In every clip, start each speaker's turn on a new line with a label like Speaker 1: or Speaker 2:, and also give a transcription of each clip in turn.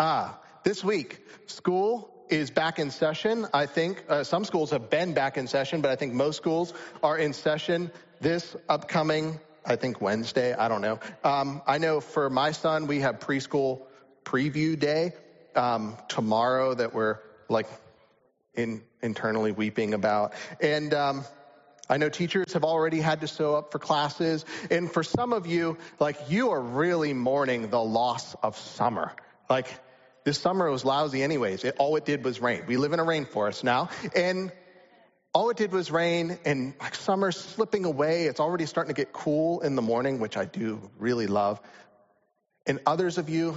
Speaker 1: Ah, this week, school is back in session. I think uh, some schools have been back in session, but I think most schools are in session this upcoming, I think Wednesday. I don't know. Um, I know for my son, we have preschool preview day um, tomorrow that we're like in, internally weeping about. And um, I know teachers have already had to show up for classes. And for some of you, like you are really mourning the loss of summer. Like this summer was lousy anyways. It, all it did was rain. We live in a rainforest now. And all it did was rain and like summer's slipping away. It's already starting to get cool in the morning, which I do really love. And others of you,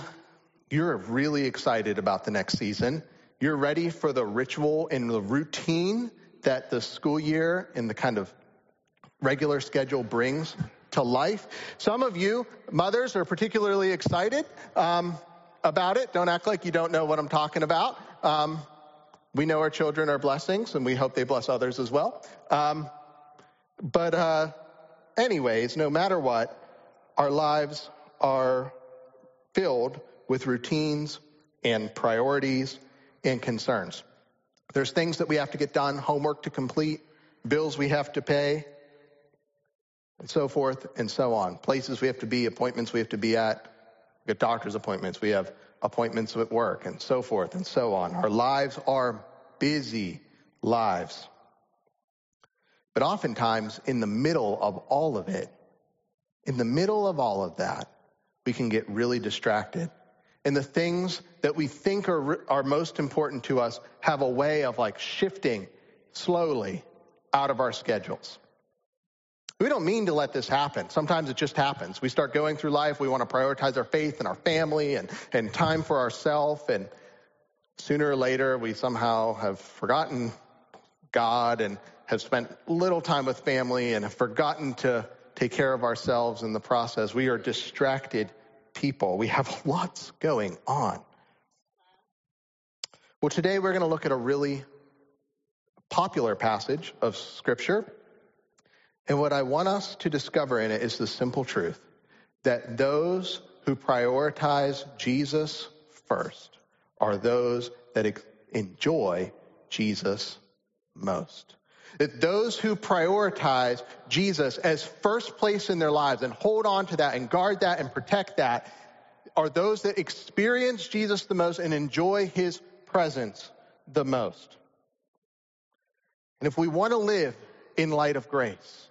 Speaker 1: you're really excited about the next season. You're ready for the ritual and the routine that the school year and the kind of regular schedule brings to life. Some of you mothers are particularly excited. Um, about it. Don't act like you don't know what I'm talking about. Um, we know our children are blessings, and we hope they bless others as well. Um, but, uh, anyways, no matter what, our lives are filled with routines and priorities and concerns. There's things that we have to get done, homework to complete, bills we have to pay, and so forth and so on. Places we have to be, appointments we have to be at, we have doctor's appointments. We have appointments at work and so forth and so on. Our lives are busy lives. But oftentimes, in the middle of all of it, in the middle of all of that, we can get really distracted. And the things that we think are, are most important to us have a way of like shifting slowly out of our schedules. We don't mean to let this happen. Sometimes it just happens. We start going through life. We want to prioritize our faith and our family and, and time for ourselves. And sooner or later, we somehow have forgotten God and have spent little time with family and have forgotten to take care of ourselves in the process. We are distracted people. We have lots going on. Well, today we're going to look at a really popular passage of scripture and what I want us to discover in it is the simple truth that those who prioritize Jesus first are those that enjoy Jesus most. That those who prioritize Jesus as first place in their lives and hold on to that and guard that and protect that are those that experience Jesus the most and enjoy his presence the most. And if we want to live in light of grace,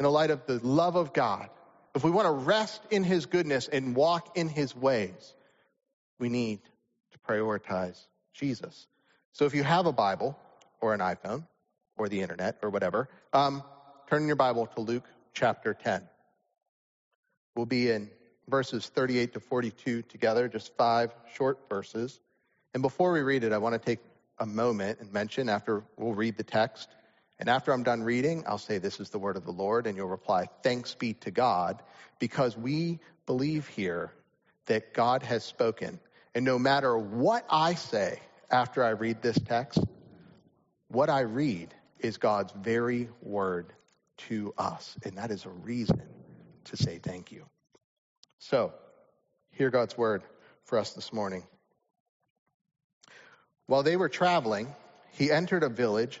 Speaker 1: in the light of the love of God, if we want to rest in His goodness and walk in His ways, we need to prioritize Jesus. So if you have a Bible or an iPhone or the internet or whatever, um, turn your Bible to Luke chapter 10. We'll be in verses 38 to 42 together, just five short verses. And before we read it, I want to take a moment and mention after we'll read the text and after I'm done reading, I'll say, This is the word of the Lord. And you'll reply, Thanks be to God, because we believe here that God has spoken. And no matter what I say after I read this text, what I read is God's very word to us. And that is a reason to say thank you. So, hear God's word for us this morning. While they were traveling, he entered a village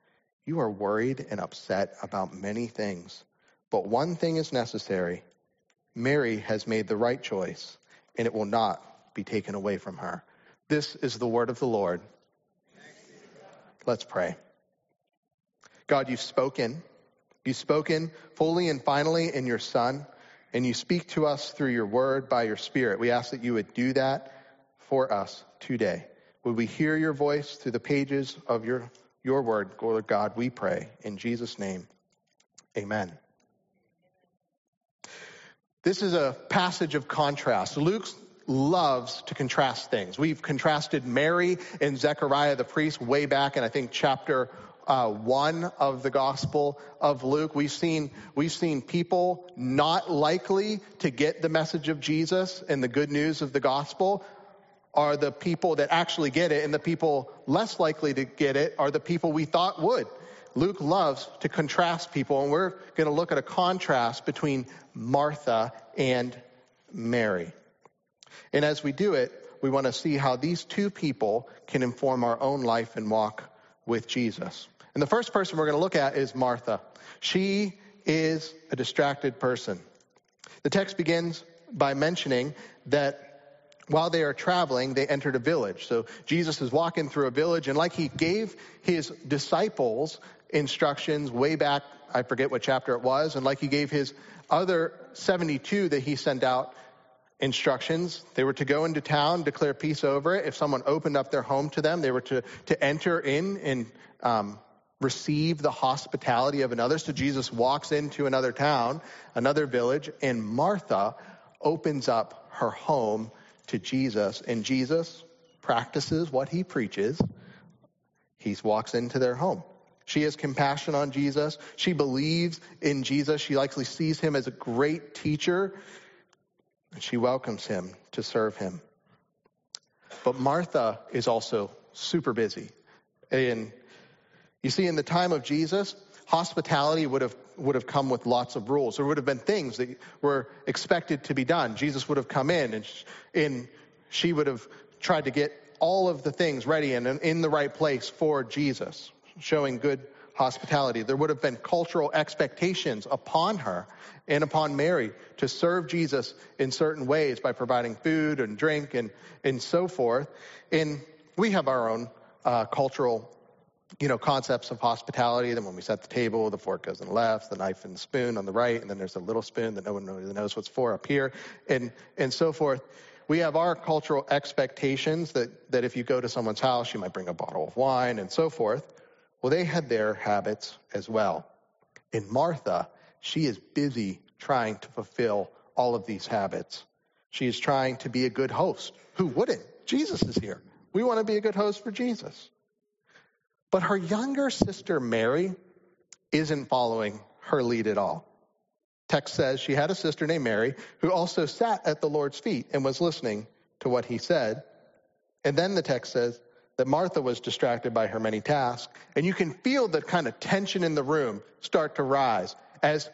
Speaker 1: you are worried and upset about many things, but one thing is necessary. Mary has made the right choice, and it will not be taken away from her. This is the word of the Lord. Let's pray. God, you've spoken. You've spoken fully and finally in your Son, and you speak to us through your word by your Spirit. We ask that you would do that for us today. Would we hear your voice through the pages of your your word, Lord God, we pray. In Jesus' name, amen. This is a passage of contrast. Luke loves to contrast things. We've contrasted Mary and Zechariah the priest way back in, I think, chapter uh, one of the Gospel of Luke. We've seen, we've seen people not likely to get the message of Jesus and the good news of the Gospel are the people that actually get it, and the people less likely to get it are the people we thought would. Luke loves to contrast people, and we're going to look at a contrast between Martha and Mary. And as we do it, we want to see how these two people can inform our own life and walk with Jesus. And the first person we're going to look at is Martha. She is a distracted person. The text begins by mentioning that while they are traveling, they entered a village. So Jesus is walking through a village, and like he gave his disciples instructions way back, I forget what chapter it was, and like he gave his other 72 that he sent out instructions. They were to go into town, declare peace over it. If someone opened up their home to them, they were to, to enter in and um, receive the hospitality of another. So Jesus walks into another town, another village, and Martha opens up her home to Jesus, and Jesus practices what he preaches. He walks into their home. She has compassion on Jesus. She believes in Jesus. She likely sees him as a great teacher. And she welcomes him to serve him. But Martha is also super busy. And you see, in the time of Jesus, hospitality would have would have come with lots of rules. There would have been things that were expected to be done. Jesus would have come in and, and she would have tried to get all of the things ready and in the right place for Jesus, showing good hospitality. There would have been cultural expectations upon her and upon Mary to serve Jesus in certain ways by providing food and drink and, and so forth. And we have our own uh, cultural you know, concepts of hospitality. Then when we set the table, the fork goes on the left, the knife and the spoon on the right, and then there's a little spoon that no one really knows what's for up here, and and so forth. We have our cultural expectations that that if you go to someone's house, you might bring a bottle of wine and so forth. Well, they had their habits as well. In Martha, she is busy trying to fulfill all of these habits. She is trying to be a good host. Who wouldn't? Jesus is here. We want to be a good host for Jesus. But her younger sister, Mary, isn't following her lead at all. Text says she had a sister named Mary who also sat at the Lord's feet and was listening to what he said. And then the text says that Martha was distracted by her many tasks. And you can feel the kind of tension in the room start to rise as,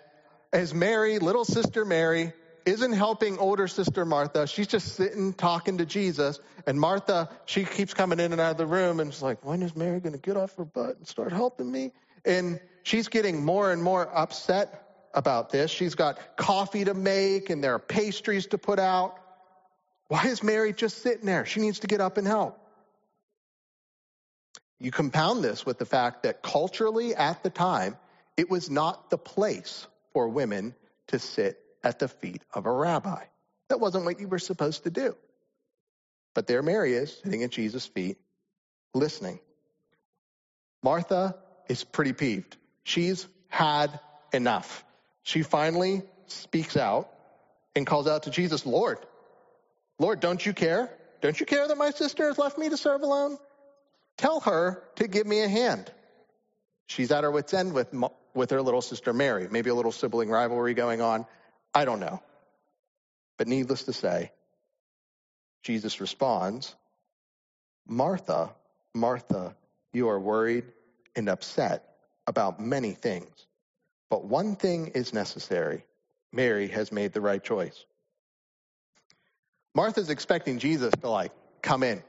Speaker 1: as Mary, little sister Mary, isn't helping older sister Martha. She's just sitting talking to Jesus. And Martha, she keeps coming in and out of the room and she's like, when is Mary going to get off her butt and start helping me? And she's getting more and more upset about this. She's got coffee to make and there are pastries to put out. Why is Mary just sitting there? She needs to get up and help. You compound this with the fact that culturally at the time, it was not the place for women to sit at the feet of a rabbi. That wasn't what you were supposed to do. But there Mary is, sitting at Jesus' feet, listening. Martha is pretty peeved. She's had enough. She finally speaks out and calls out to Jesus, Lord, Lord, don't you care? Don't you care that my sister has left me to serve alone? Tell her to give me a hand. She's at her wits' end with, with her little sister Mary. Maybe a little sibling rivalry going on. I don't know. But needless to say, Jesus responds, Martha, Martha, you are worried and upset about many things, but one thing is necessary. Mary has made the right choice. Martha's expecting Jesus to like come in,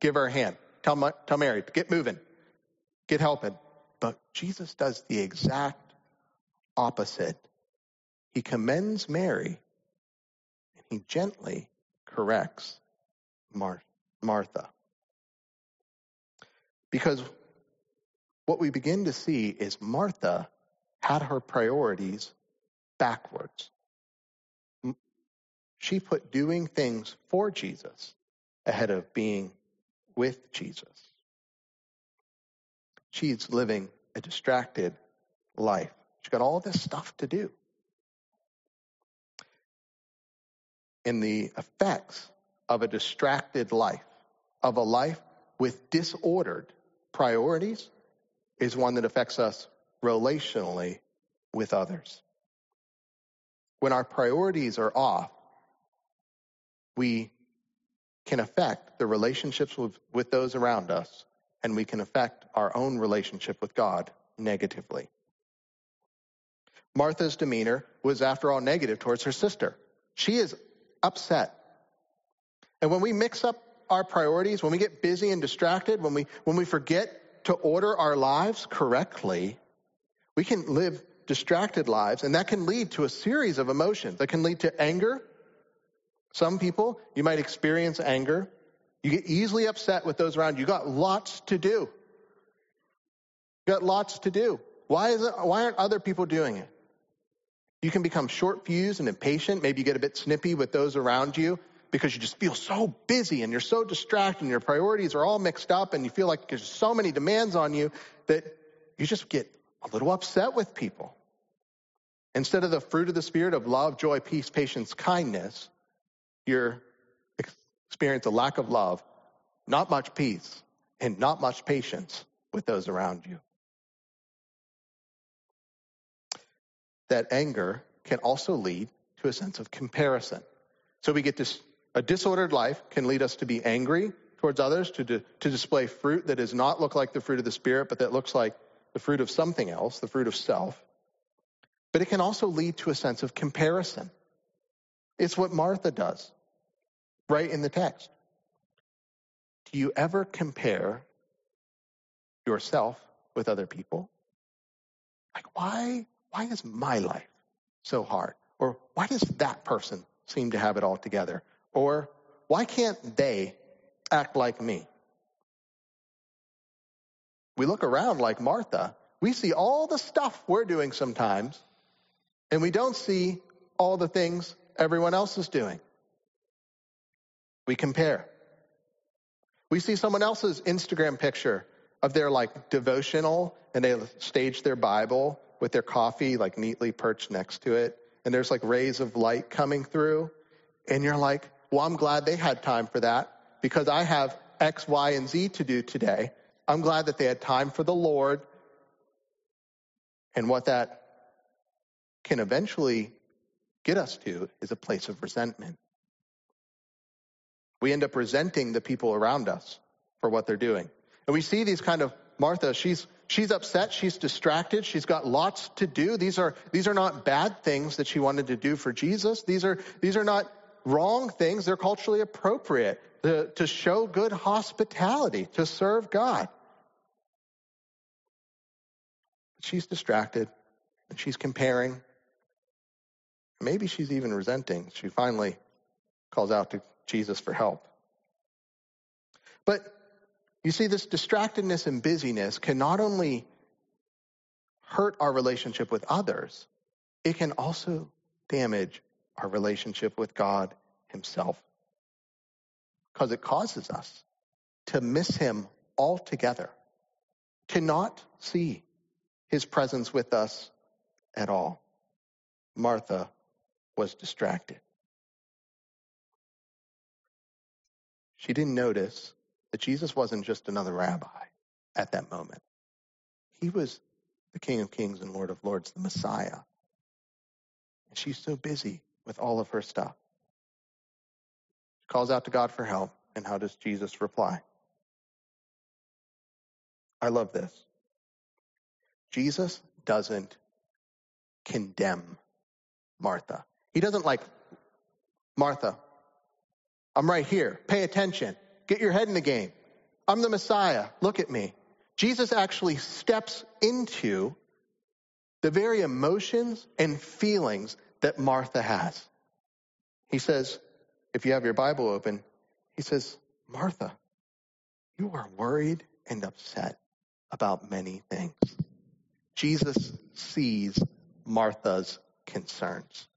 Speaker 1: give her a hand, tell, tell Mary, to get moving, get helping. But Jesus does the exact opposite. He commends Mary and he gently corrects Mar- Martha. Because what we begin to see is Martha had her priorities backwards. She put doing things for Jesus ahead of being with Jesus. She's living a distracted life. She's got all this stuff to do. And the effects of a distracted life, of a life with disordered priorities, is one that affects us relationally with others. When our priorities are off, we can affect the relationships with, with those around us, and we can affect our own relationship with God negatively. Martha's demeanor was, after all, negative towards her sister. She is upset. And when we mix up our priorities, when we get busy and distracted, when we, when we forget to order our lives correctly, we can live distracted lives, and that can lead to a series of emotions. That can lead to anger. Some people, you might experience anger. You get easily upset with those around you. You got lots to do. You got lots to do. Why is it, why aren't other people doing it? You can become short fused and impatient. Maybe you get a bit snippy with those around you because you just feel so busy and you're so distracted and your priorities are all mixed up and you feel like there's so many demands on you that you just get a little upset with people. Instead of the fruit of the Spirit of love, joy, peace, patience, kindness, you're experience a lack of love, not much peace, and not much patience with those around you. That anger can also lead to a sense of comparison. So we get this a disordered life can lead us to be angry towards others, to, to display fruit that does not look like the fruit of the Spirit, but that looks like the fruit of something else, the fruit of self. But it can also lead to a sense of comparison. It's what Martha does right in the text. Do you ever compare yourself with other people? Like, why, why is my life so hard? Or why does that person seem to have it all together? Or why can't they act like me? We look around like Martha. We see all the stuff we're doing sometimes, and we don't see all the things everyone else is doing. We compare. We see someone else's Instagram picture of their like devotional and they stage their Bible with their coffee like neatly perched next to it. And there's like rays of light coming through. And you're like, well, I'm glad they had time for that because I have X, Y, and Z to do today. I'm glad that they had time for the Lord. And what that can eventually get us to is a place of resentment. We end up resenting the people around us for what they're doing. And we see these kind of Martha, she's she's upset, she's distracted, she's got lots to do. These are these are not bad things that she wanted to do for Jesus. These are these are not wrong things, they're culturally appropriate to, to show good hospitality, to serve God. But She's distracted and she's comparing. Maybe she's even resenting. She finally calls out to Jesus for help. But you see, this distractedness and busyness can not only hurt our relationship with others, it can also damage our relationship with God Himself. Because it causes us to miss Him altogether, to not see His presence with us at all. Martha was distracted. She didn't notice that Jesus wasn't just another rabbi at that moment. He was the King of Kings and Lord of Lords, the Messiah. And she's so busy with all of her stuff. She calls out to God for help. And how does Jesus reply? I love this. Jesus doesn't condemn Martha. He doesn't like, Martha, I'm right here. Pay attention. Get your head in the game. I'm the Messiah. Look at me. Jesus actually steps into the very emotions and feelings that Martha has. He says, if you have your Bible open, he says, Martha, you are worried and upset about many things. Jesus sees Martha's concerns.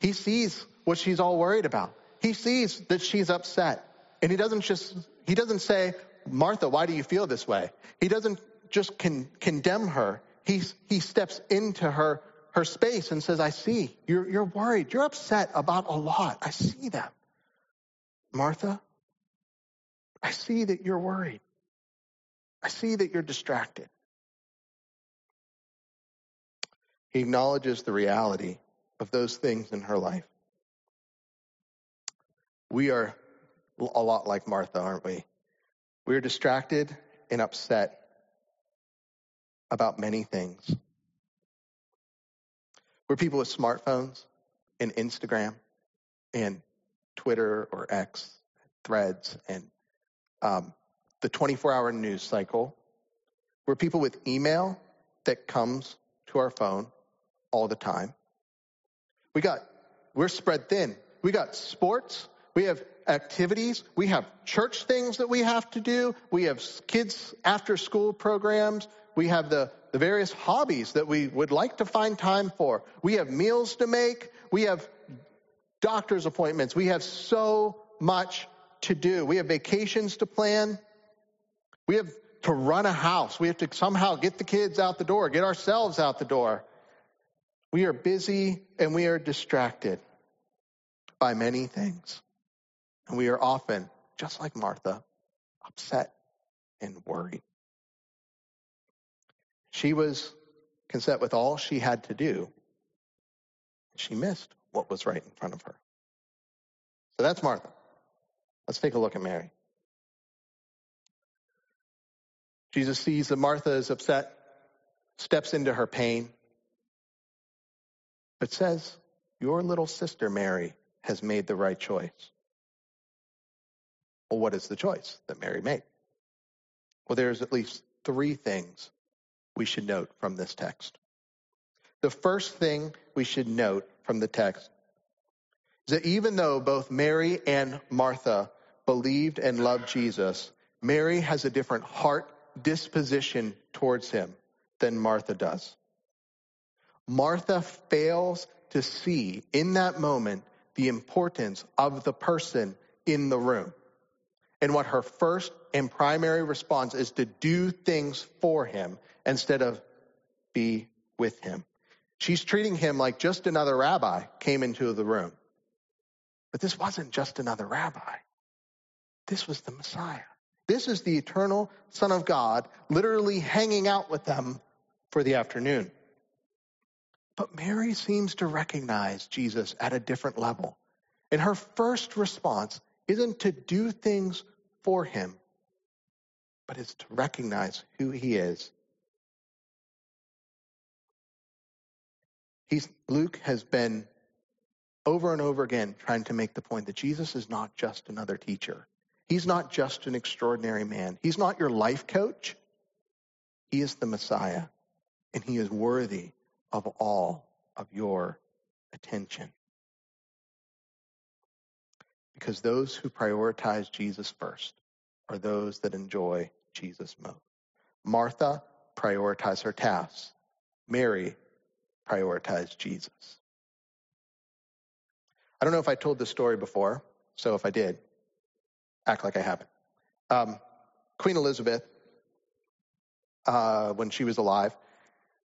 Speaker 1: He sees what she's all worried about. He sees that she's upset. And he doesn't just, he doesn't say, Martha, why do you feel this way? He doesn't just con- condemn her. He's, he steps into her, her space and says, I see, you're, you're worried. You're upset about a lot. I see that. Martha, I see that you're worried. I see that you're distracted. He acknowledges the reality of those things in her life. We are a lot like Martha, aren't we? We are distracted and upset about many things. We're people with smartphones and Instagram and Twitter or X, threads, and um, the 24 hour news cycle. We're people with email that comes to our phone all the time. We got, we're spread thin. We got sports. We have activities. We have church things that we have to do. We have kids after school programs. We have the, the various hobbies that we would like to find time for. We have meals to make. We have doctor's appointments. We have so much to do. We have vacations to plan. We have to run a house. We have to somehow get the kids out the door, get ourselves out the door. We are busy and we are distracted by many things. And we are often, just like Martha, upset and worried. She was content with all she had to do. She missed what was right in front of her. So that's Martha. Let's take a look at Mary. Jesus sees that Martha is upset, steps into her pain, but says, Your little sister Mary has made the right choice. Well, what is the choice that Mary made? Well, there's at least three things we should note from this text. The first thing we should note from the text is that even though both Mary and Martha believed and loved Jesus, Mary has a different heart disposition towards him than Martha does. Martha fails to see in that moment the importance of the person in the room. And what her first and primary response is to do things for him instead of be with him. She's treating him like just another rabbi came into the room. But this wasn't just another rabbi. This was the Messiah. This is the eternal Son of God, literally hanging out with them for the afternoon. But Mary seems to recognize Jesus at a different level. And her first response isn't to do things for him, but it's to recognize who he is. He's, Luke has been over and over again trying to make the point that Jesus is not just another teacher. He's not just an extraordinary man. He's not your life coach. He is the Messiah, and he is worthy of all of your attention. Because those who prioritize Jesus first are those that enjoy Jesus most. Martha prioritized her tasks. Mary prioritized Jesus. I don't know if I told this story before, so if I did, act like I haven't. Um, Queen Elizabeth, uh, when she was alive,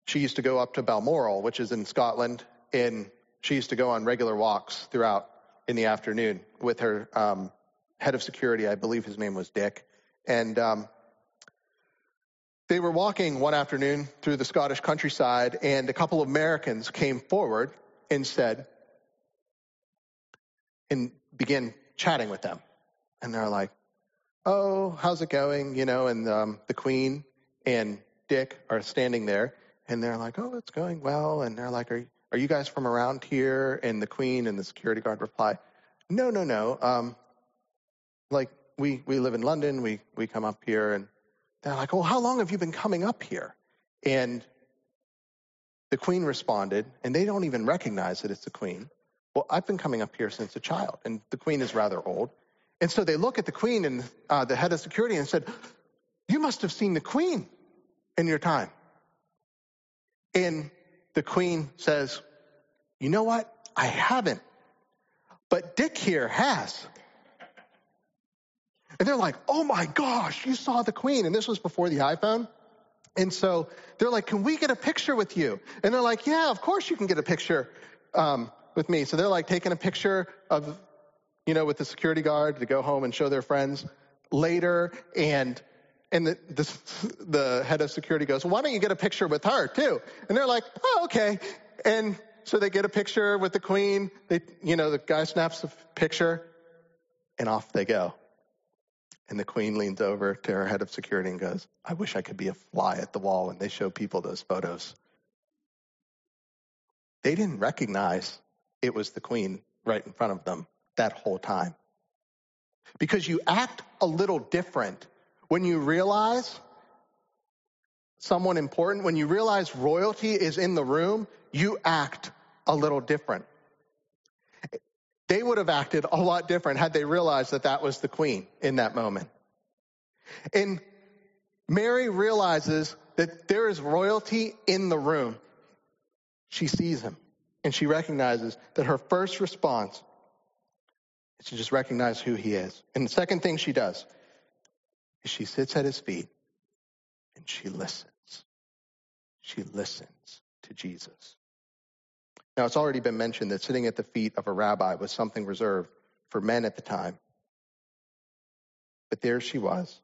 Speaker 1: she used to go up to Balmoral, which is in Scotland, and she used to go on regular walks throughout in the afternoon with her um, head of security. I believe his name was Dick, and um, they were walking one afternoon through the Scottish countryside, and a couple of Americans came forward and said, and began chatting with them. And they're like, oh, how's it going? You know, and um, the queen and Dick are standing there and they're like, oh, it's going well. And they're like, are, are you guys from around here? And the queen and the security guard reply, no, no, no. Um, like we, we live in London. We, we come up here and they're like, oh, how long have you been coming up here? And the queen responded, and they don't even recognize that it's the queen. Well, I've been coming up here since a child, and the queen is rather old. And so they look at the queen and uh, the head of security and said, You must have seen the queen in your time. And the queen says, You know what? I haven't. But Dick here has. And they're like, Oh my gosh, you saw the queen. And this was before the iPhone. And so they're like, Can we get a picture with you? And they're like, Yeah, of course you can get a picture um, with me. So they're like taking a picture of you know, with the security guard to go home and show their friends later. And, and the, the, the head of security goes, why don't you get a picture with her too? And they're like, oh, okay. And so they get a picture with the queen. They, you know, the guy snaps a picture and off they go. And the queen leans over to her head of security and goes, I wish I could be a fly at the wall when they show people those photos. They didn't recognize it was the queen right in front of them that whole time. Because you act a little different when you realize someone important, when you realize royalty is in the room, you act a little different. They would have acted a lot different had they realized that that was the queen in that moment. And Mary realizes that there is royalty in the room. She sees him and she recognizes that her first response is to just recognize who he is. And the second thing she does she sits at his feet and she listens. She listens to Jesus. Now, it's already been mentioned that sitting at the feet of a rabbi was something reserved for men at the time. But there she was,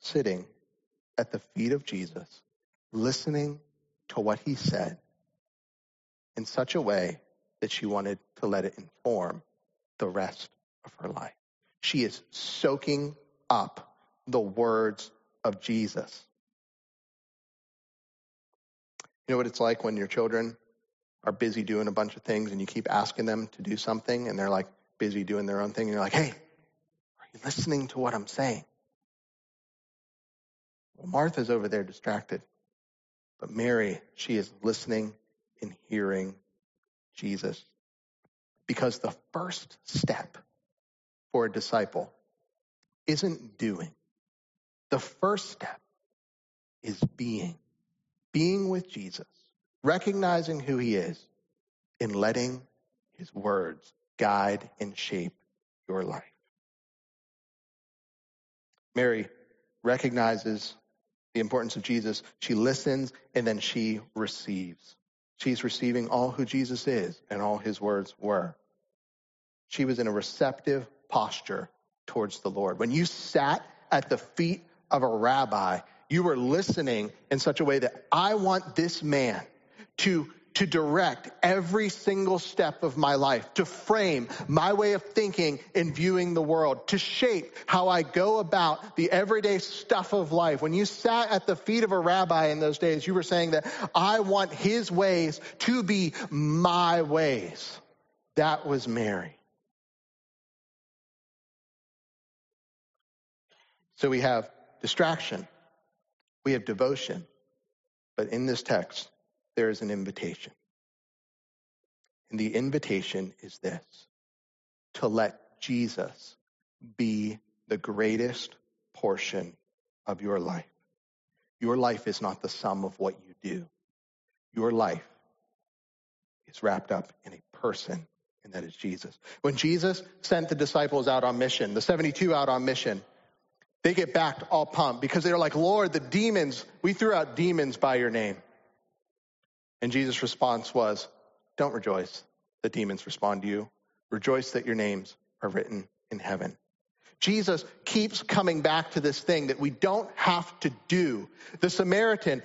Speaker 1: sitting at the feet of Jesus, listening to what he said in such a way that she wanted to let it inform the rest of her life. She is soaking up the words of Jesus. You know what it's like when your children are busy doing a bunch of things and you keep asking them to do something and they're like busy doing their own thing and you're like, hey, are you listening to what I'm saying? Well, Martha's over there distracted. But Mary, she is listening and hearing Jesus. Because the first step for a disciple isn't doing. The first step is being. Being with Jesus recognizing who he is and letting his words guide and shape your life. Mary recognizes the importance of Jesus. She listens and then she receives. She's receiving all who Jesus is and all his words were. She was in a receptive posture towards the Lord. When you sat at the feet of a rabbi, you were listening in such a way that I want this man to, to direct every single step of my life, to frame my way of thinking and viewing the world, to shape how I go about the everyday stuff of life. When you sat at the feet of a rabbi in those days, you were saying that I want his ways to be my ways. That was Mary. So we have distraction, we have devotion, but in this text, there is an invitation. And the invitation is this to let Jesus be the greatest portion of your life. Your life is not the sum of what you do. Your life is wrapped up in a person, and that is Jesus. When Jesus sent the disciples out on mission, the 72 out on mission, they get back all pumped because they're like, Lord, the demons, we threw out demons by your name. And Jesus' response was, Don't rejoice that demons respond to you. Rejoice that your names are written in heaven. Jesus keeps coming back to this thing that we don't have to do. The Samaritan,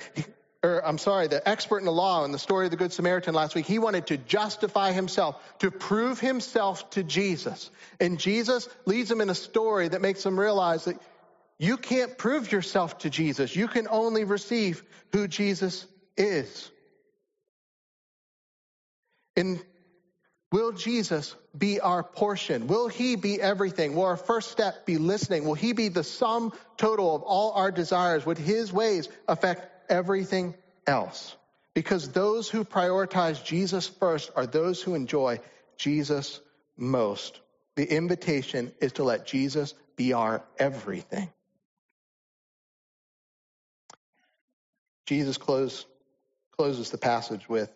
Speaker 1: or I'm sorry, the expert in the law in the story of the Good Samaritan last week, he wanted to justify himself, to prove himself to Jesus. And Jesus leads him in a story that makes him realize that you can't prove yourself to Jesus. You can only receive who Jesus is. And will Jesus be our portion? Will he be everything? Will our first step be listening? Will he be the sum total of all our desires? Would his ways affect everything else? Because those who prioritize Jesus first are those who enjoy Jesus most. The invitation is to let Jesus be our everything. Jesus close, closes the passage with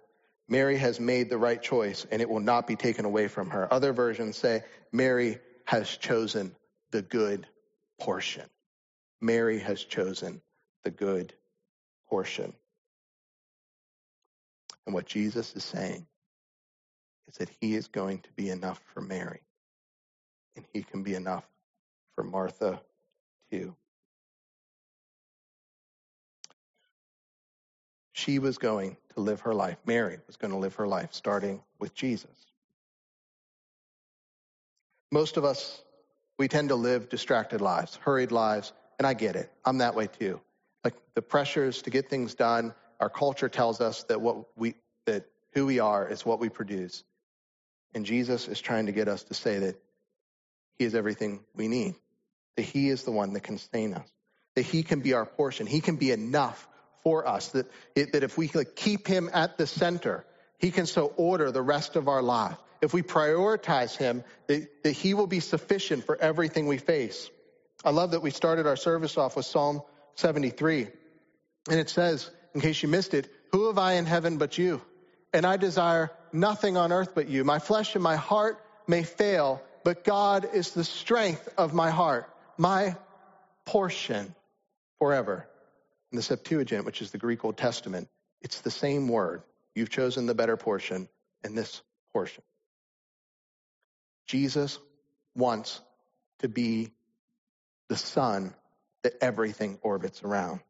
Speaker 1: Mary has made the right choice and it will not be taken away from her. Other versions say Mary has chosen the good portion. Mary has chosen the good portion. And what Jesus is saying is that he is going to be enough for Mary. and he can be enough for Martha too. She was going to live her life. Mary was going to live her life starting with Jesus. Most of us, we tend to live distracted lives, hurried lives, and I get it. I'm that way too. Like the pressures to get things done, our culture tells us that what we that who we are is what we produce. And Jesus is trying to get us to say that he is everything we need. That he is the one that can sustain us. That he can be our portion. He can be enough for us. That, it, that if we keep him at the center, he can so order the rest of our life. If we prioritize him, that, that he will be sufficient for everything we face. I love that we started our service off with Psalm 73. And it says, in case you missed it, who have I in heaven but you? And I desire nothing on earth but you. My flesh and my heart may fail, but God is the strength of my heart, my portion forever. In the Septuagint, which is the Greek Old Testament, it's the same word. You've chosen the better portion in this portion. Jesus wants to be the sun that everything orbits around.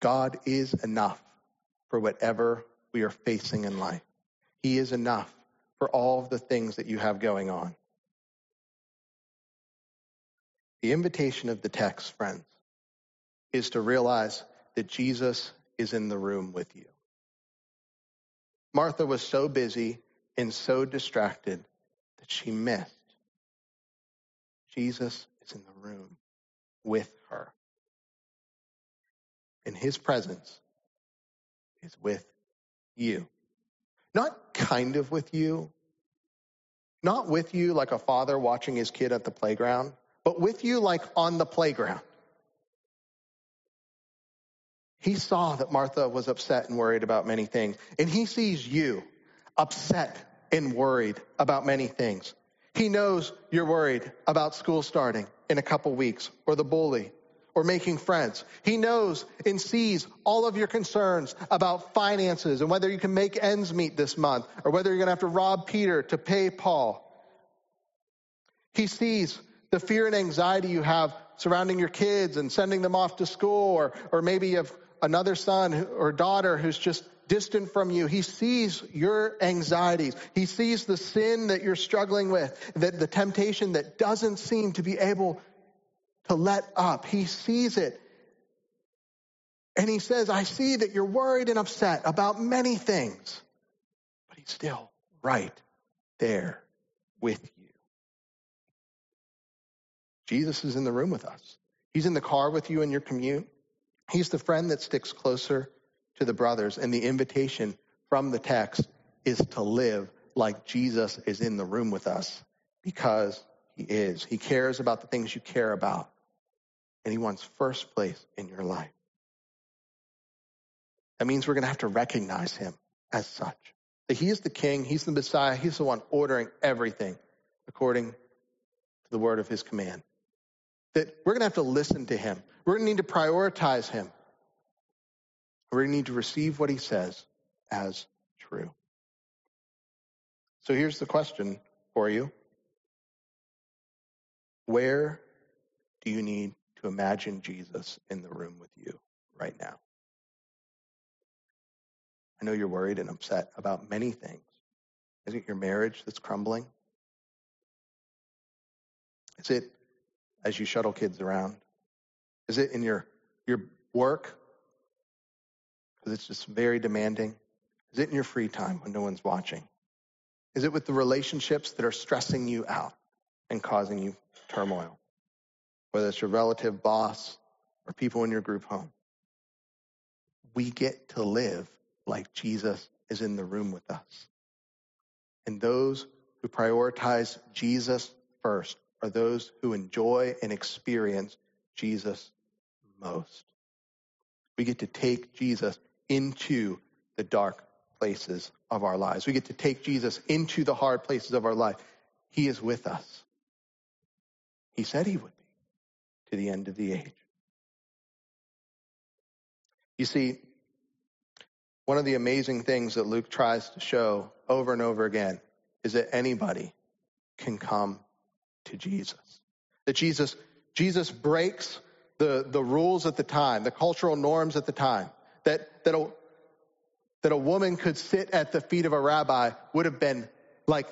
Speaker 1: God is enough for whatever we are facing in life. He is enough for all of the things that you have going on. The invitation of the text, friends, is to realize that Jesus is in the room with you. Martha was so busy and so distracted that she missed. Jesus is in the room with her. And his presence is with you. Not kind of with you, not with you like a father watching his kid at the playground, but with you like on the playground. He saw that Martha was upset and worried about many things, and he sees you upset and worried about many things. He knows you're worried about school starting in a couple weeks or the bully or making friends. He knows and sees all of your concerns about finances and whether you can make ends meet this month or whether you're going to have to rob Peter to pay Paul. He sees the fear and anxiety you have surrounding your kids and sending them off to school or, or maybe you have another son or daughter who's just distant from you. He sees your anxieties. He sees the sin that you're struggling with, that the temptation that doesn't seem to be able to let up. He sees it. And he says, I see that you're worried and upset about many things, but he's still right there with you. Jesus is in the room with us. He's in the car with you in your commute. He's the friend that sticks closer to the brothers. And the invitation from the text is to live like Jesus is in the room with us because he is. He cares about the things you care about and he wants first place in your life. That means we're going to have to recognize him as such. That he is the king, he's the Messiah, he's the one ordering everything according to the word of his command. That we're going to have to listen to him. We're going to need to prioritize him. We're going to need to receive what he says as true. So here's the question for you Where do you need to imagine Jesus in the room with you right now. I know you're worried and upset about many things. Is it your marriage that's crumbling? Is it as you shuttle kids around? Is it in your, your work? Because it's just very demanding. Is it in your free time when no one's watching? Is it with the relationships that are stressing you out and causing you turmoil? whether it's your relative, boss, or people in your group home. We get to live like Jesus is in the room with us. And those who prioritize Jesus first are those who enjoy and experience Jesus most. We get to take Jesus into the dark places of our lives. We get to take Jesus into the hard places of our life. He is with us. He said he would be to the end of the age. You see, one of the amazing things that Luke tries to show over and over again is that anybody can come to Jesus. That Jesus, Jesus breaks the, the rules at the time, the cultural norms at the time. That, that, a, that a woman could sit at the feet of a rabbi would have been like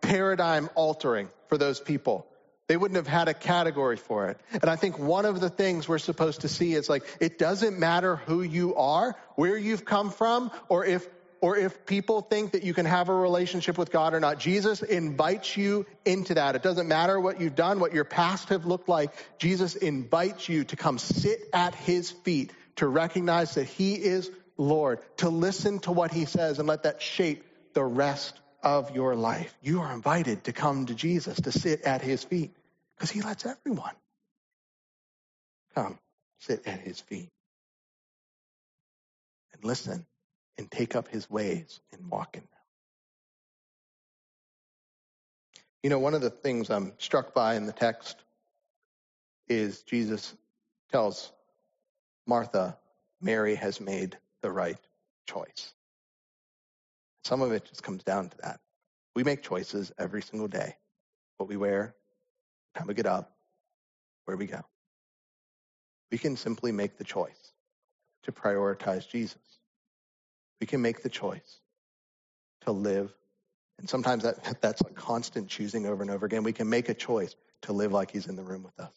Speaker 1: paradigm altering for those people. They wouldn't have had a category for it. And I think one of the things we're supposed to see is like, it doesn't matter who you are, where you've come from, or if or if people think that you can have a relationship with God or not. Jesus invites you into that. It doesn't matter what you've done, what your past have looked like. Jesus invites you to come sit at his feet, to recognize that he is Lord, to listen to what he says and let that shape the rest of your life. You are invited to come to Jesus, to sit at his feet, because he lets everyone come sit at his feet and listen and take up his ways and walk in them. You know, one of the things I'm struck by in the text is Jesus tells Martha, Mary has made the right choice. Some of it just comes down to that. We make choices every single day. What we wear, how we get up, where we go. We can simply make the choice to prioritize Jesus. We can make the choice to live. And sometimes that, that's a constant choosing over and over again. We can make a choice to live like he's in the room with us.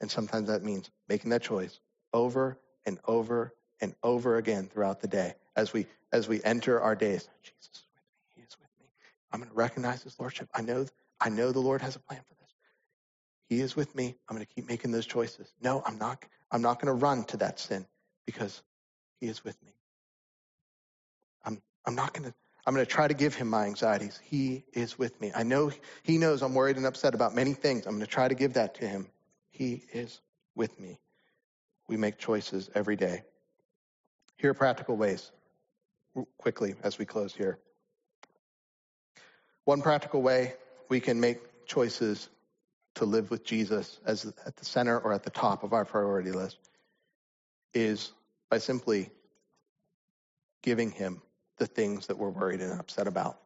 Speaker 1: And sometimes that means making that choice over and over and over again throughout the day as we as we enter our days. Jesus is with me. He is with me. I'm going to recognize his lordship. I know I know the Lord has a plan for this. He is with me. I'm going to keep making those choices. No, I'm not I'm not going to run to that sin because he is with me. I'm not going to, I'm going to try to give him my anxieties. He is with me. I know he knows I'm worried and upset about many things. I'm going to try to give that to him. He is with me. We make choices every day. Here are practical ways, quickly, as we close here. One practical way we can make choices to live with Jesus as at the center or at the top of our priority list is by simply giving him the things that we're worried and upset about.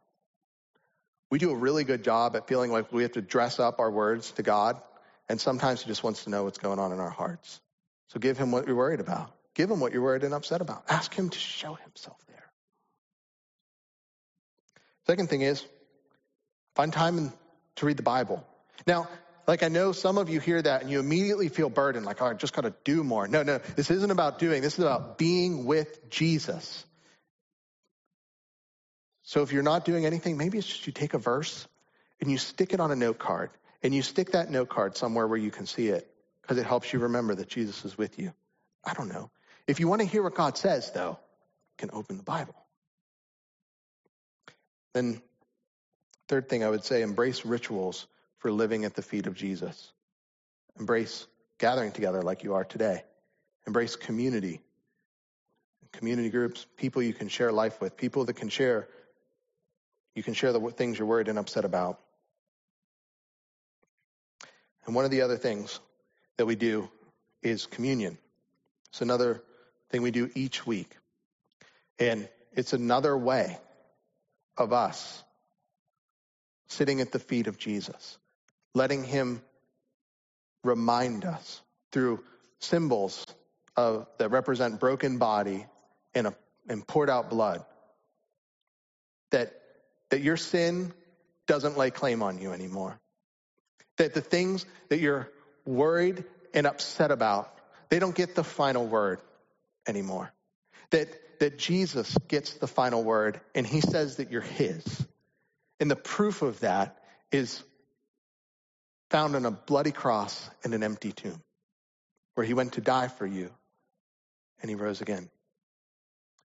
Speaker 1: We do a really good job at feeling like we have to dress up our words to God, and sometimes He just wants to know what's going on in our hearts. So give Him what you're worried about. Give Him what you're worried and upset about. Ask Him to show Himself there. Second thing is, find time to read the Bible. Now, like I know some of you hear that and you immediately feel burdened, like, oh, I just got to do more. No, no, this isn't about doing. This is about being with Jesus. So if you're not doing anything, maybe it's just you take a verse and you stick it on a note card and you stick that note card somewhere where you can see it because it helps you remember that Jesus is with you. I don't know. If you want to hear what God says, though, you can open the Bible. Then, third thing I would say embrace rituals for living at the feet of Jesus. Embrace gathering together like you are today. Embrace community, community groups, people you can share life with, people that can share you can share the things you're worried and upset about. And one of the other things that we do is communion. It's another thing we do each week. And it's another way of us sitting at the feet of Jesus, letting him remind us through symbols of, that represent broken body and, a, and poured out blood that that your sin doesn't lay claim on you anymore. That the things that you're worried and upset about, they don't get the final word anymore. That, that Jesus gets the final word and he says that you're his. And the proof of that is found on a bloody cross and an empty tomb where he went to die for you and he rose again.